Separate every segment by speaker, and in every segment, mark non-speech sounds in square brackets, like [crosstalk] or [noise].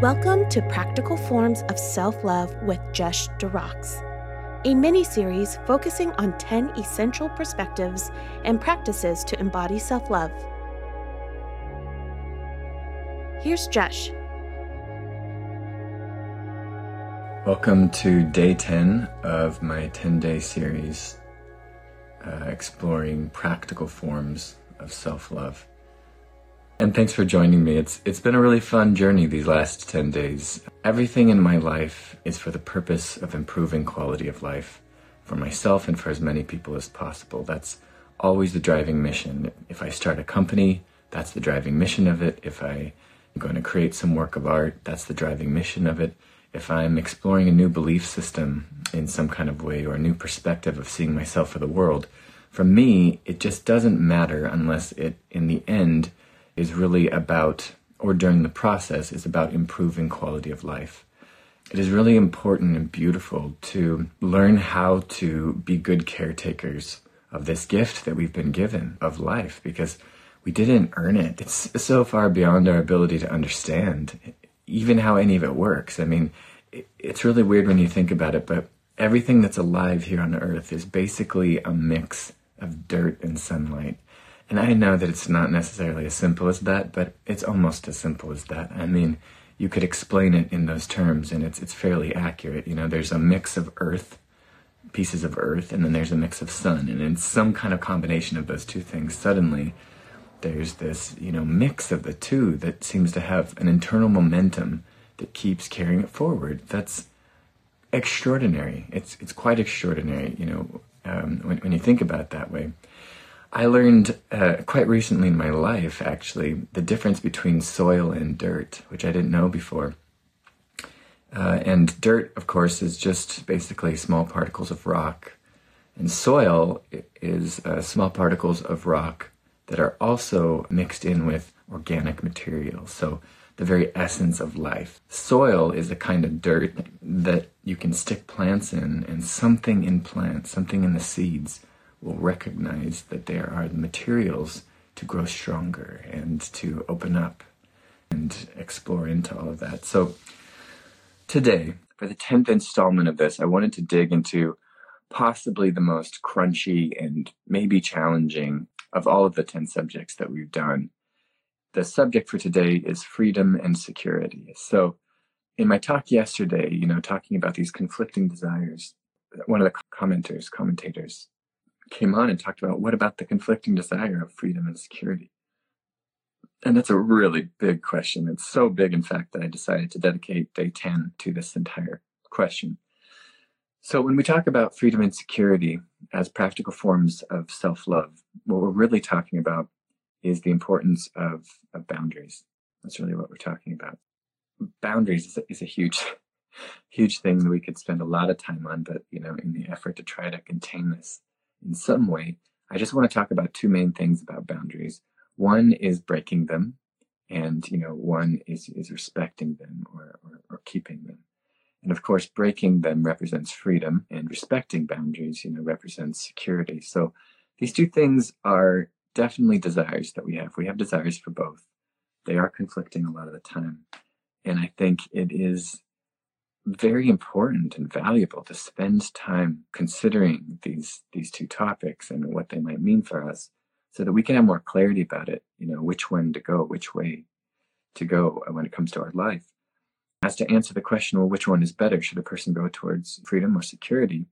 Speaker 1: Welcome to Practical Forms of Self Love with Jesh de Rox, a mini series focusing on 10 essential perspectives and practices to embody self love. Here's Jesh.
Speaker 2: Welcome to day 10 of my 10 day series uh, exploring practical forms of self love. And thanks for joining me. It's it's been a really fun journey these last 10 days. Everything in my life is for the purpose of improving quality of life for myself and for as many people as possible. That's always the driving mission. If I start a company, that's the driving mission of it. If I'm going to create some work of art, that's the driving mission of it. If I'm exploring a new belief system in some kind of way or a new perspective of seeing myself or the world, for me, it just doesn't matter unless it, in the end, is really about, or during the process, is about improving quality of life. It is really important and beautiful to learn how to be good caretakers of this gift that we've been given of life because we didn't earn it. It's so far beyond our ability to understand even how any of it works. I mean, it's really weird when you think about it, but everything that's alive here on earth is basically a mix of dirt and sunlight. And I know that it's not necessarily as simple as that, but it's almost as simple as that. I mean, you could explain it in those terms, and it's it's fairly accurate. You know, there's a mix of earth, pieces of earth, and then there's a mix of sun, and in some kind of combination of those two things, suddenly there's this you know mix of the two that seems to have an internal momentum that keeps carrying it forward. That's extraordinary. It's it's quite extraordinary. You know, um, when when you think about it that way. I learned uh, quite recently in my life, actually, the difference between soil and dirt, which I didn't know before. Uh, and dirt, of course, is just basically small particles of rock. And soil is uh, small particles of rock that are also mixed in with organic material. So the very essence of life. Soil is a kind of dirt that you can stick plants in, and something in plants, something in the seeds, will recognize that there are the materials to grow stronger and to open up and explore into all of that. So, today, for the 10th installment of this, I wanted to dig into possibly the most crunchy and maybe challenging of all of the 10 subjects that we've done. The subject for today is freedom and security. So, in my talk yesterday, you know, talking about these conflicting desires, one of the commenters, commentators came on and talked about what about the conflicting desire of freedom and security? And that's a really big question. It's so big, in fact, that I decided to dedicate day 10 to this entire question. So, when we talk about freedom and security as practical forms of self love, what we're really talking about is the importance of, of boundaries. That's really what we're talking about. Boundaries is a, is a huge, [laughs] huge thing that we could spend a lot of time on, but you know, in the effort to try to contain this, in some way, I just want to talk about two main things about boundaries. One is breaking them, and you know, one is is respecting them or, or, or keeping them. And of course, breaking them represents freedom, and respecting boundaries, you know, represents security. So these two things are definitely desires that we have. We have desires for both. They are conflicting a lot of the time. And I think it is very important and valuable to spend time considering these these two topics and what they might mean for us so that we can have more clarity about it you know which one to go which way to go when it comes to our life. As to answer the question well which one is better? Should a person go towards freedom or security?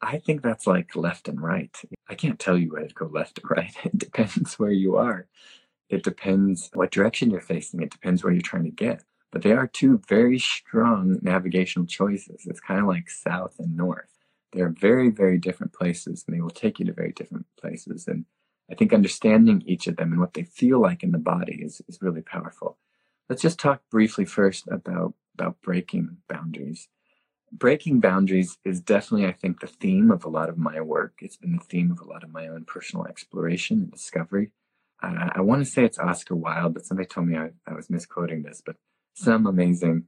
Speaker 2: I think that's like left and right. I can't tell you where to go left or right. It depends where you are. It depends what direction you're facing. It depends where you're trying to get but they are two very strong navigational choices. It's kind of like south and north. They're very, very different places and they will take you to very different places. And I think understanding each of them and what they feel like in the body is, is really powerful. Let's just talk briefly first about, about breaking boundaries. Breaking boundaries is definitely, I think, the theme of a lot of my work. It's been the theme of a lot of my own personal exploration and discovery. Uh, I want to say it's Oscar Wilde, but somebody told me I, I was misquoting this. But some amazing,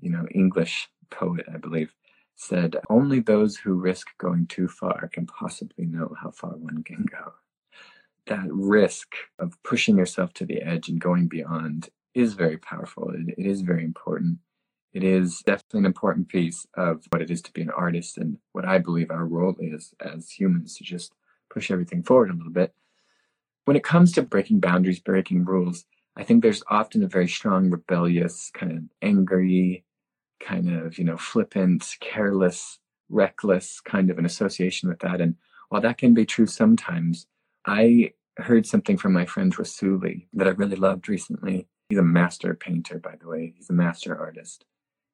Speaker 2: you know, English poet, I believe, said, Only those who risk going too far can possibly know how far one can go. That risk of pushing yourself to the edge and going beyond is very powerful. It, it is very important. It is definitely an important piece of what it is to be an artist and what I believe our role is as humans to just push everything forward a little bit. When it comes to breaking boundaries, breaking rules, I think there's often a very strong, rebellious, kind of angry, kind of, you know, flippant, careless, reckless kind of an association with that. And while that can be true sometimes, I heard something from my friend Rasuli that I really loved recently. He's a master painter, by the way. He's a master artist.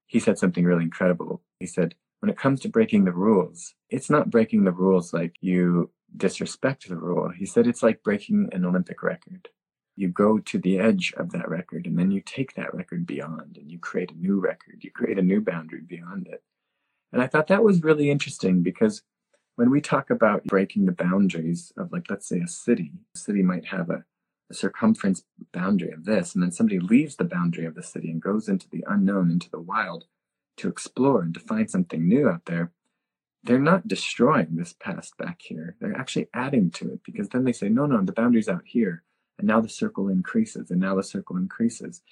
Speaker 2: He said something really incredible. He said, when it comes to breaking the rules, it's not breaking the rules like you disrespect the rule. He said it's like breaking an Olympic record. You go to the edge of that record and then you take that record beyond and you create a new record. You create a new boundary beyond it. And I thought that was really interesting because when we talk about breaking the boundaries of like let's say a city a city might have a, a, circumference boundary of this and then somebody leaves the boundary of the city and goes into the unknown into the wild to explore and to find something new out there they're not destroying this past back here they're actually adding to it because then they say no no the boundary's out here and now the circle increases and now the circle increases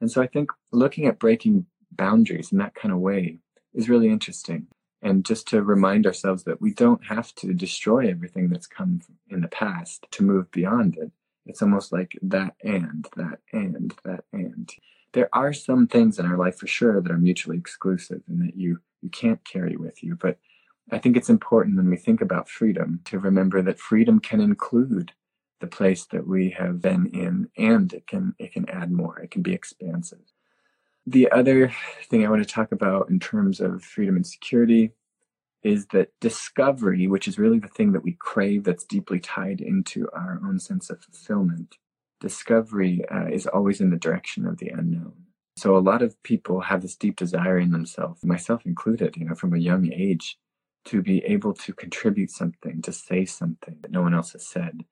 Speaker 2: and so i think looking at breaking boundaries in that kind of way is really interesting and just to remind ourselves that we don't have to destroy everything that's come in the past to move beyond it. It's almost like that and, that and, that and. There are some things in our life for sure that are mutually exclusive and that you, you can't carry with you. But I think it's important when we think about freedom to remember that freedom can include the place that we have been in and it can it can add more it can be expansive the other thing I want to talk about in terms of freedom and security is that discovery, which is really the thing that we crave that's deeply tied into our own sense of fulfillment, discovery uh, is always in the direction of the unknown. So a lot of people have this deep desire in themselves, myself included, you know, from a young age, to be able to contribute something, to say something that no one else has said,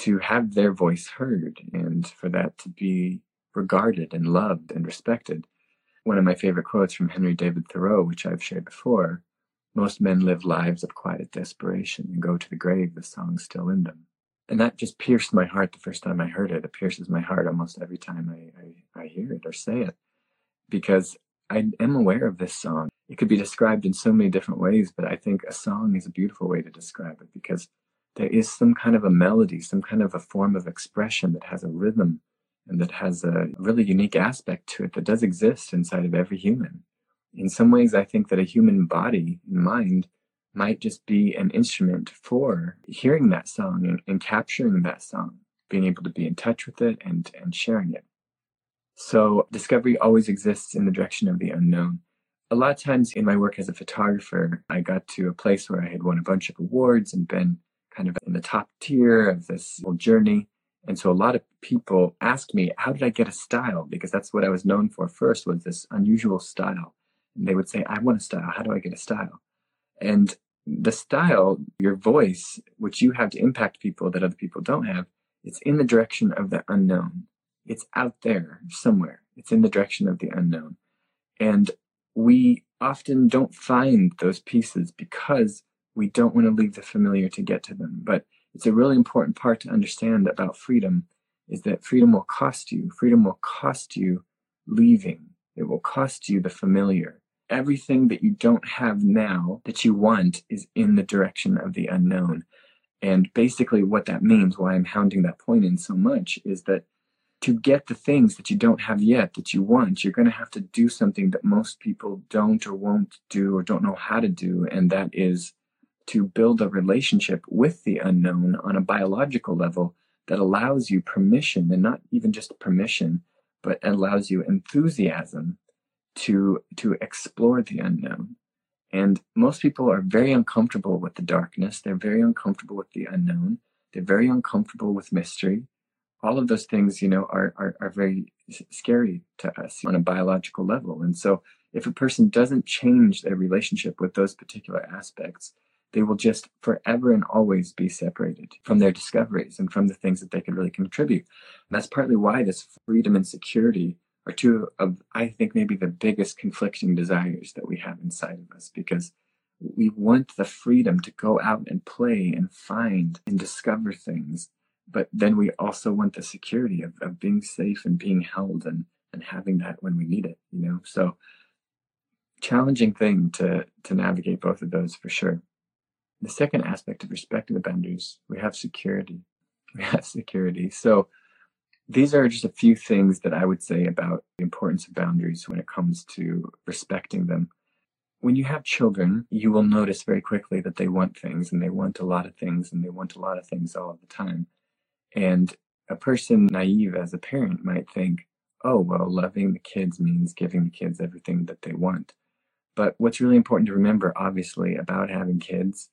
Speaker 2: to have their voice heard, and for that to be regarded and loved and respected. One of my favorite quotes from Henry David Thoreau, which I've shared before most men live lives of quiet desperation and go to the grave with songs still in them. And that just pierced my heart the first time I heard it. It pierces my heart almost every time I, I, I hear it or say it because I am aware of this song. It could be described in so many different ways, but I think a song is a beautiful way to describe it because there is some kind of a melody, some kind of a form of expression that has a rhythm and that has a really unique aspect to it that does exist inside of every human. In some ways, I think that a human body and mind might just be an instrument for hearing that song and, and capturing that song, being able to be in touch with it and, and sharing it. So discovery always exists in the direction of the unknown. A lot of times in my work as a photographer, I got to a place where I had won a bunch of awards and been kind of in the top tier of this whole journey. And so a lot of people ask me, how did I get a style? Because that's what I was known for first was this unusual style. And they would say, I want a style. How do I get a style? And the style, your voice, which you have to impact people that other people don't have, it's in the direction of the unknown. It's out there somewhere. It's in the direction of the unknown. And we often don't find those pieces because we don't want to leave the familiar to get to them. But it's a really important part to understand about freedom is that freedom will cost you. Freedom will cost you leaving. It will cost you the familiar. Everything that you don't have now that you want is in the direction of the unknown. And basically, what that means, why I'm hounding that point in so much, is that to get the things that you don't have yet that you want, you're going to have to do something that most people don't or won't do or don't know how to do. And that is to build a relationship with the unknown on a biological level that allows you permission and not even just permission, but allows you enthusiasm to, to explore the unknown. And most people are very uncomfortable with the darkness. They're very uncomfortable with the unknown. They're very uncomfortable with mystery. All of those things, you know, are, are, are very scary to us on a biological level. And so if a person doesn't change their relationship with those particular aspects, they will just forever and always be separated from their discoveries and from the things that they could really contribute. And that's partly why this freedom and security are two of, I think, maybe the biggest conflicting desires that we have inside of us because we want the freedom to go out and play and find and discover things but then we also want the security of, of being safe and being held and, and having that when we need it, you know? So challenging thing to, to navigate both of those for sure. The second aspect of respecting the boundaries, we have security. [laughs] We have security. So these are just a few things that I would say about the importance of boundaries when it comes to respecting them. When you have children, you will notice very quickly that they want things and they want a lot of things and they want a lot of things all the time. And a person naive as a parent might think, oh, well, loving the kids means giving the kids everything that they want. But what's really important to remember, obviously, about having kids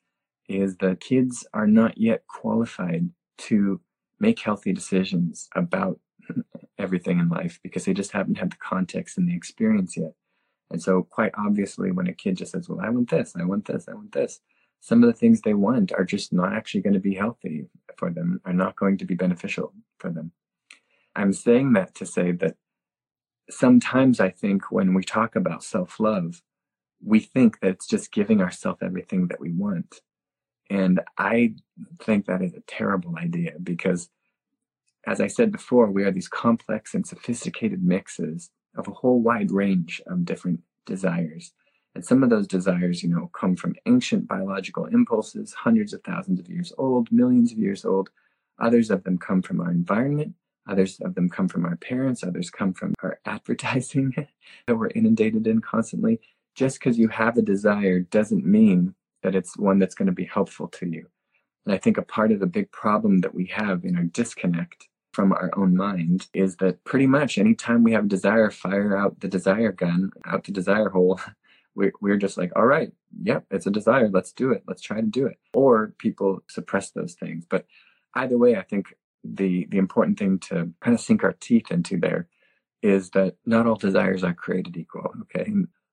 Speaker 2: is the kids are not yet qualified to make healthy decisions about [laughs] everything in life because they just haven't had the context and the experience yet. And so, quite obviously, when a kid just says, Well, I want this, I want this, I want this, some of the things they want are just not actually going to be healthy for them, are not going to be beneficial for them. I'm saying that to say that sometimes I think when we talk about self love, we think that it's just giving ourselves everything that we want. And I think that is a terrible idea because, as I said before, we are these complex and sophisticated mixes of a whole wide range of different desires. And some of those desires, you know, come from ancient biological impulses, hundreds of thousands of years old, millions of years old. Others of them come from our environment. Others of them come from our parents. Others come from our [laughs] advertising [laughs] that we're inundated in constantly. Just because you have a desire doesn't mean that it's one that's going to be helpful to you. And I think a part of the big problem that we have in our disconnect from our own mind is that pretty much anytime we have desire, fire out the desire gun, out the desire hole, [laughs] we're just like, all right, yep, it's a desire. Let's do it. Let's try to do it. Or people suppress those things. But either way, I think the, the important thing to kind of sink our teeth into there is that not all desires are created equal. Okay.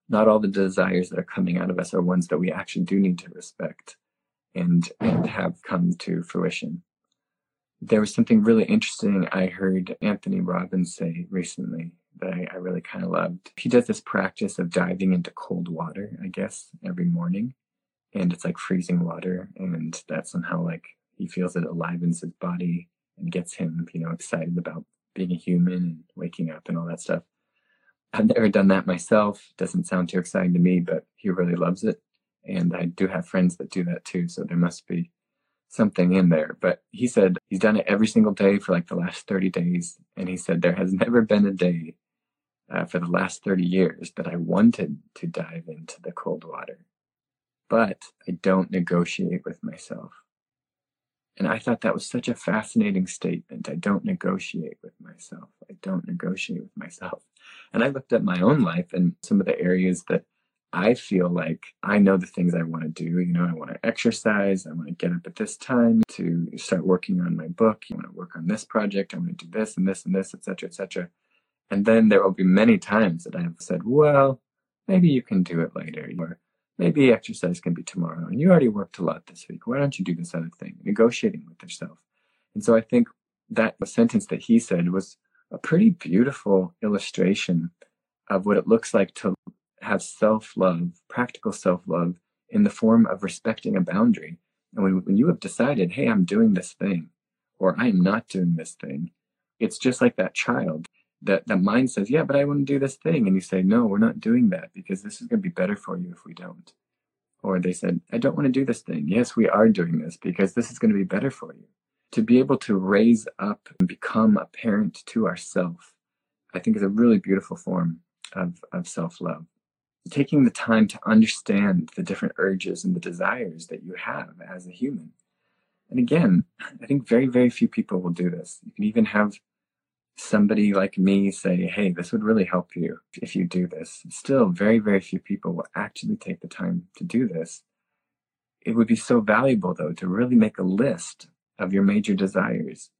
Speaker 2: Not all the desires that are coming out of us are ones that we actually do need to respect and, and have come to fruition. There was something really interesting I heard Anthony Robbins say recently that I, I really kind of loved. He does this practice of diving into cold water, I guess, every morning. And it's like freezing water. And that somehow like he feels it alivens his body and gets him, you know, excited about being a human and waking up and all that stuff. I've never done that myself. Doesn't sound too exciting to me, but he really loves it. And I do have friends that do that too. So there must be something in there. But he said he's done it every single day for like the last 30 days. And he said there has [laughs] never been a day uh, for the last 30 years that I wanted to dive into the cold water, but I don't negotiate with myself. And I thought that was such a fascinating statement. I don't negotiate with myself. I don't negotiate with myself. And I looked at my own life and some of the areas that I feel like I know the things I want to do. You know, I want to exercise. I want to get up at this time to start working on my book. I want to work on this project. I want to do this and this and this, etc., etc. And then there will be many times that I have said, well, maybe you can do it later, or maybe exercise can be tomorrow. And you already worked a lot this week. Why don't you do this other thing? Negotiating with yourself. And so I think that sentence that he said was a pretty beautiful illustration of what it looks like to have self love, practical self love, in the form of respecting a boundary. And when, when you have decided, hey, I'm doing this thing, or I'm not doing this thing, it's just like that child that that mind says, yeah, but I want to do this thing. And you say, no, we're not doing that because this is going to be better for you if we don't. Or they said, I don't want to do this thing. Yes, we are doing this because this is going to be better for you. To be able to raise up and become a parent to ourself, I think is a really beautiful form of, of self love. Taking the time to understand the different urges and the desires that you have as a human. And again, I think very, very few people will do this. You can even have somebody like me say, hey, this would really help you if you do this. Still, very, very few people will actually take the time to do this. It would be so valuable, though, to really make a list of your major desires,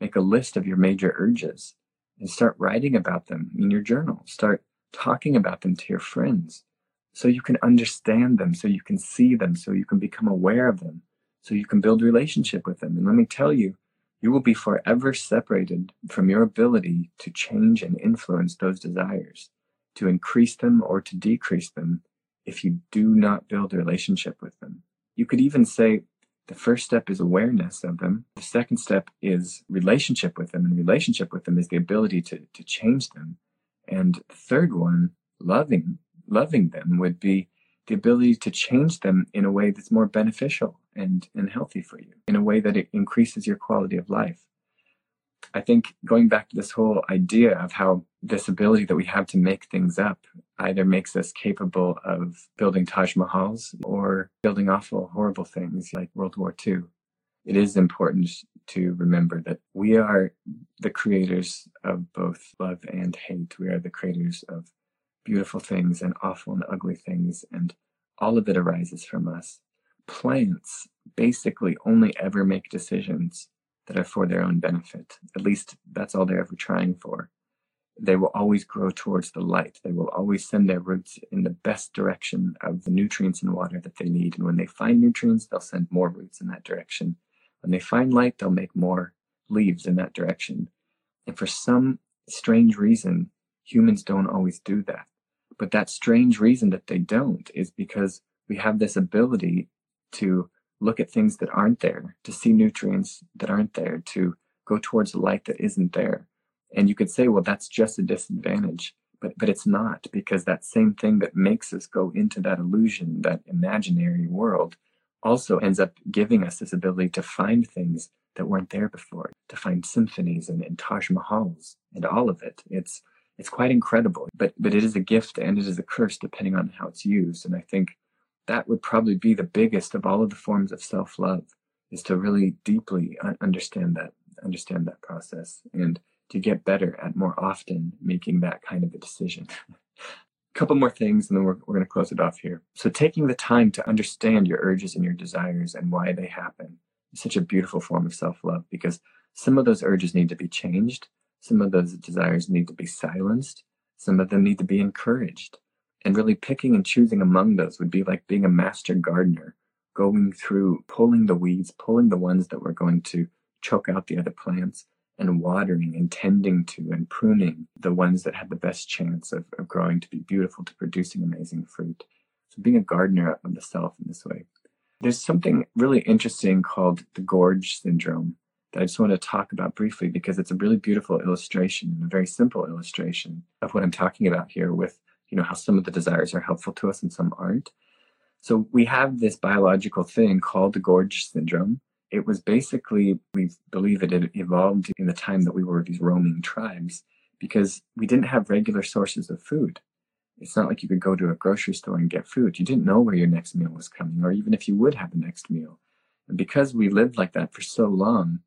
Speaker 2: make a list of your major urges, and start writing about them in your journal. Start talking about them to your friends so you can understand them, so you can see them, so you can become aware of them, so you can build relationship with them. And let me tell you, you will be forever separated from your ability to change and influence those desires, to increase them or to decrease them if you do not build a relationship with them. You could even say, The first step is awareness of them. The second step is relationship with them. And relationship with them is the ability to, to change them. And the third one, loving, loving them would be the ability to change them in a way that's more beneficial and, and healthy for you, in a way that it increases your quality of life. I think going back to this whole idea of how this ability that we have to make things up either makes us capable of building Taj Mahals or building awful, horrible things like World War II. It is important to remember that we are the creators of both love and hate. We are the creators of beautiful things and awful and ugly things, and all of it arises from us. Plants basically only ever make decisions that are for their own benefit. At least that's all they're ever trying for. They will always grow towards the light. They will always send their roots in the best direction of the nutrients and water that they need. And when they find nutrients, they'll send more roots in that direction. When they find light, they'll make more leaves in that direction. And for some strange reason, humans don't always do that. But that strange reason that they don't is because we have this ability to look at things that aren't there, to see nutrients that aren't there, to go towards the light that isn't there. And you could say, well, that's just a disadvantage. But, but it's not because that same thing that makes us go into that illusion, that imaginary world, also ends up giving us this ability to find things that weren't there before, to find symphonies and, and Taj Mahals and all of it. It's it's quite incredible. But but it is a gift and it is a curse depending on how it's used. And I think that would probably be the biggest of all of the forms of self-love is to really deeply understand that understand that process and to get better at more often making that kind of a decision. A [laughs] couple more things and then we're, we're going to close it off here. So taking the time to understand your urges and your desires and why they happen is such a beautiful form of self-love because some of those urges need to be changed. Some of those desires need to be silenced. Some of them need to be encouraged. And really picking and choosing among those would be like being a master gardener, going through pulling the weeds, pulling the ones that were going to choke out the other plants, and watering and tending to and pruning the ones that had the best chance of, of growing to be beautiful, to producing amazing fruit. So being a gardener of the self in this way. There's something really interesting called the gorge syndrome that I just want to talk about briefly because it's a really beautiful illustration, a very simple illustration of what I'm talking about here with you know how some of the desires are helpful to us and some aren't so we have this biological thing called the gorge syndrome it was basically we believe it evolved in the time that we were these roaming tribes because we didn't have regular sources of food. It's not like you could go to a grocery store and get food. You didn't know where your next meal was coming or even if you would have the next meal. And because we lived like that for so long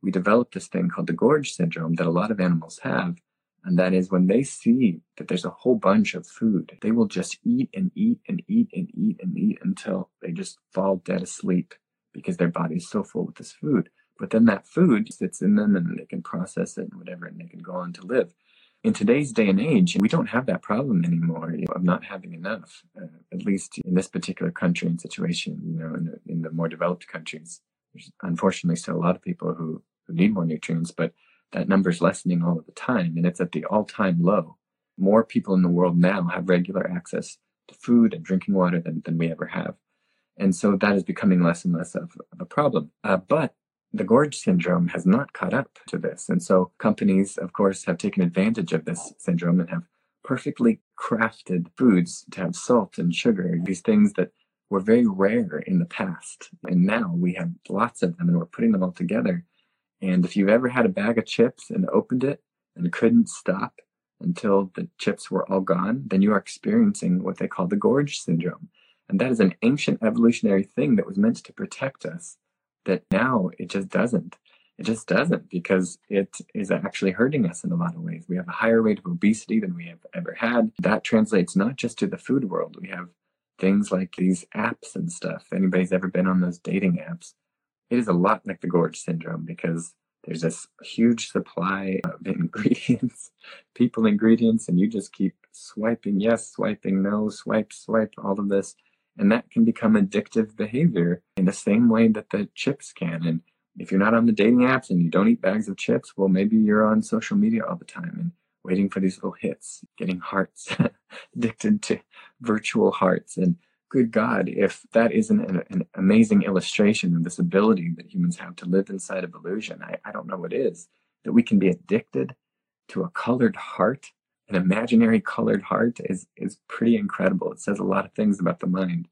Speaker 2: we developed this thing called the gorge syndrome that a lot of animals have. And that is when they see that there's a whole bunch of food, they will just eat and eat and eat and eat and eat until they just fall dead asleep because their body is so full with this food. But then that food sits in them and they can process it and whatever, and they can go on to live. In today's day and age, we don't have that problem anymore of not having enough, uh, at least in this particular country and situation, you know, in the, in the more developed countries. There's unfortunately still a lot of people who, who need more nutrients, but that number is lessening all of the time and it's at the all time low. More people in the world now have regular access to food and drinking water than, than we ever have. And so that is becoming less and less of, of a problem. Uh, but the gorge syndrome has not caught up to this. And so companies, of course, have taken advantage of this syndrome and have perfectly crafted foods to have salt and sugar, these things that were very rare in the past. And now we have lots of them and we're putting them all together and if you've ever had a bag of chips and opened it and couldn't stop until the chips were all gone, then you are experiencing what they call the gorge syndrome. And that is an ancient evolutionary thing that was meant to protect us, that now it just doesn't. It just doesn't because it is actually hurting us in a lot of ways. We have a higher rate of obesity than we have ever had. That translates not just to the food world. We have things like these apps and stuff. If anybody's ever been on those dating apps, it is a lot like the gorge syndrome because there's this huge supply of [laughs] ingredients, people ingredients, and you just keep swiping yes, swiping no, swipe, swipe, all of this. And that can become addictive behavior in the same way that the chips can. And if you're not on the dating apps and you don't eat bags of chips, well, maybe you're on social media all the time and waiting for these little hits, getting hearts, [laughs] addicted to virtual hearts and good God, if that isn't an, an, amazing illustration of this ability that humans have to live inside of illusion, I, I don't know what is. That we can be addicted to a colored heart, an imaginary colored heart, is, is pretty incredible. It says a lot of things about the mind.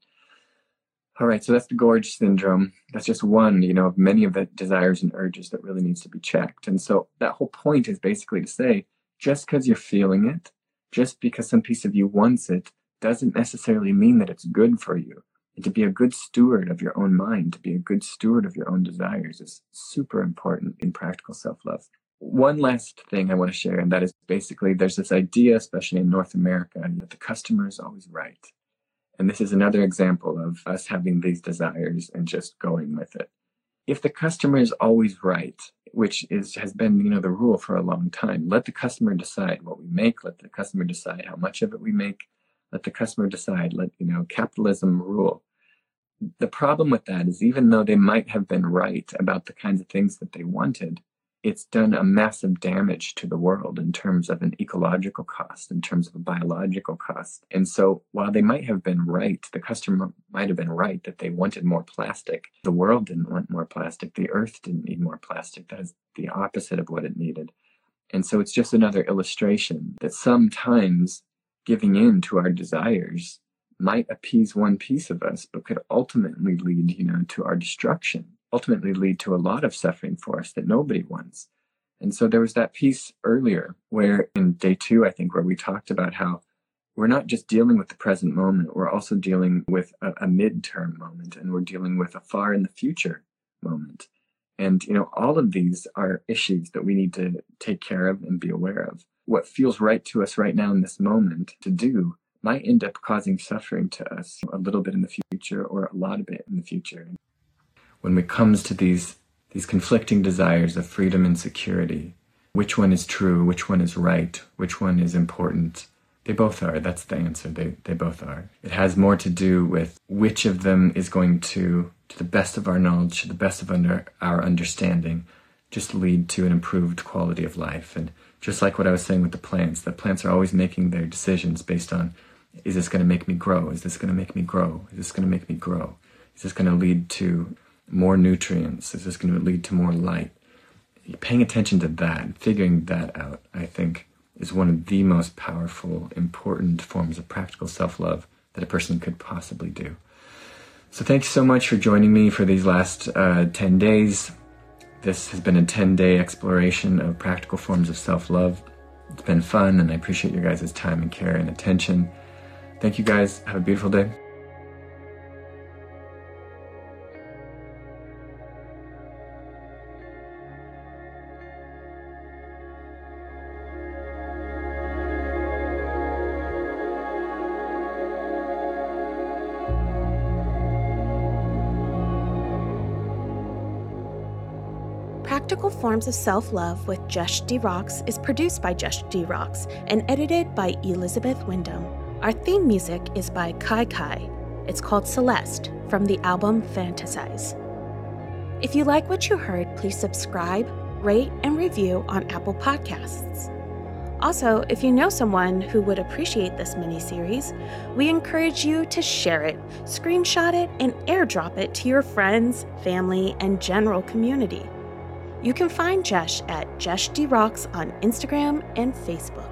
Speaker 2: All right, so that's the gorge syndrome. That's just one, you know, of many of the desires and urges that really needs to be checked. And so that whole point is basically to say, just because you're feeling it, just because some piece of you wants it, doesn't necessarily mean that it's good for you. And to be a good steward of your own mind, to be a good steward of your own desires is super important in practical self love. One last thing I want to share, and that is basically there's this idea, especially in North America, that the customer is always right. And this is another example of us having these desires and just going with it. If the customer is always right, which is has been you know the rule for a long time, let the customer decide what we make. Let the customer decide how much of it we make. Let the customer decide. Let you know capitalism rule. The problem with that is even though they might have been right about the kinds of things that they wanted, it's done a massive damage to the world in terms of an ecological cost, in terms of a biological cost. And so while they might have been right, the customer might have been right that they wanted more plastic. The world didn't want more plastic. The earth didn't need more plastic. That is the opposite of what it needed. And so it's just another illustration that sometimes giving in to our desires might appease one piece of us, but could ultimately lead, you know, to our destruction ultimately lead to a lot of suffering for us that nobody wants. And so there was that piece earlier where in day two, I think, where we talked about how we're not just dealing with the present moment, we're also dealing with a, a midterm moment and we're dealing with a far in the future moment. And, you know, all of these are issues that we need to take care of and be aware of. What feels right to us right now in this moment to do might end up causing suffering to us a little bit in the future or a lot of it in the future when it comes to these these conflicting desires of freedom and security, which one is true, which one is right, which one is important, they both are. That's the answer. They they both are. It has more to do with which of them is going to, to the best of our knowledge, to the best of under, our understanding, just lead to an improved quality of life. And just like what I was saying with the plants, the plants are always making their decisions based on is this going to make me grow? Is this going to make me grow? Is this going to make me grow? Is this going to lead to more nutrients? Is this going to lead to more light? Paying attention to that, and figuring that out, I think, is one of the most powerful, important forms of practical self love that a person could possibly do. So, thank you so much for joining me for these last uh, 10 days. This has been a 10 day exploration of practical forms of self love. It's been fun, and I appreciate your guys' time and care and attention. Thank you guys. Have a beautiful day.
Speaker 1: Practical Forms of Self Love with Jesh de Rox is produced by Jesh de Rox and edited by Elizabeth Wyndham. Our theme music is by Kai Kai. It's called Celeste from the album Fantasize. If you like what you heard, please subscribe, rate, and review on Apple Podcasts. Also, if you know someone who would appreciate this mini series, we encourage you to share it, screenshot it, and airdrop it to your friends, family, and general community. You can find Jesh at Jesh de Rox on Instagram and Facebook.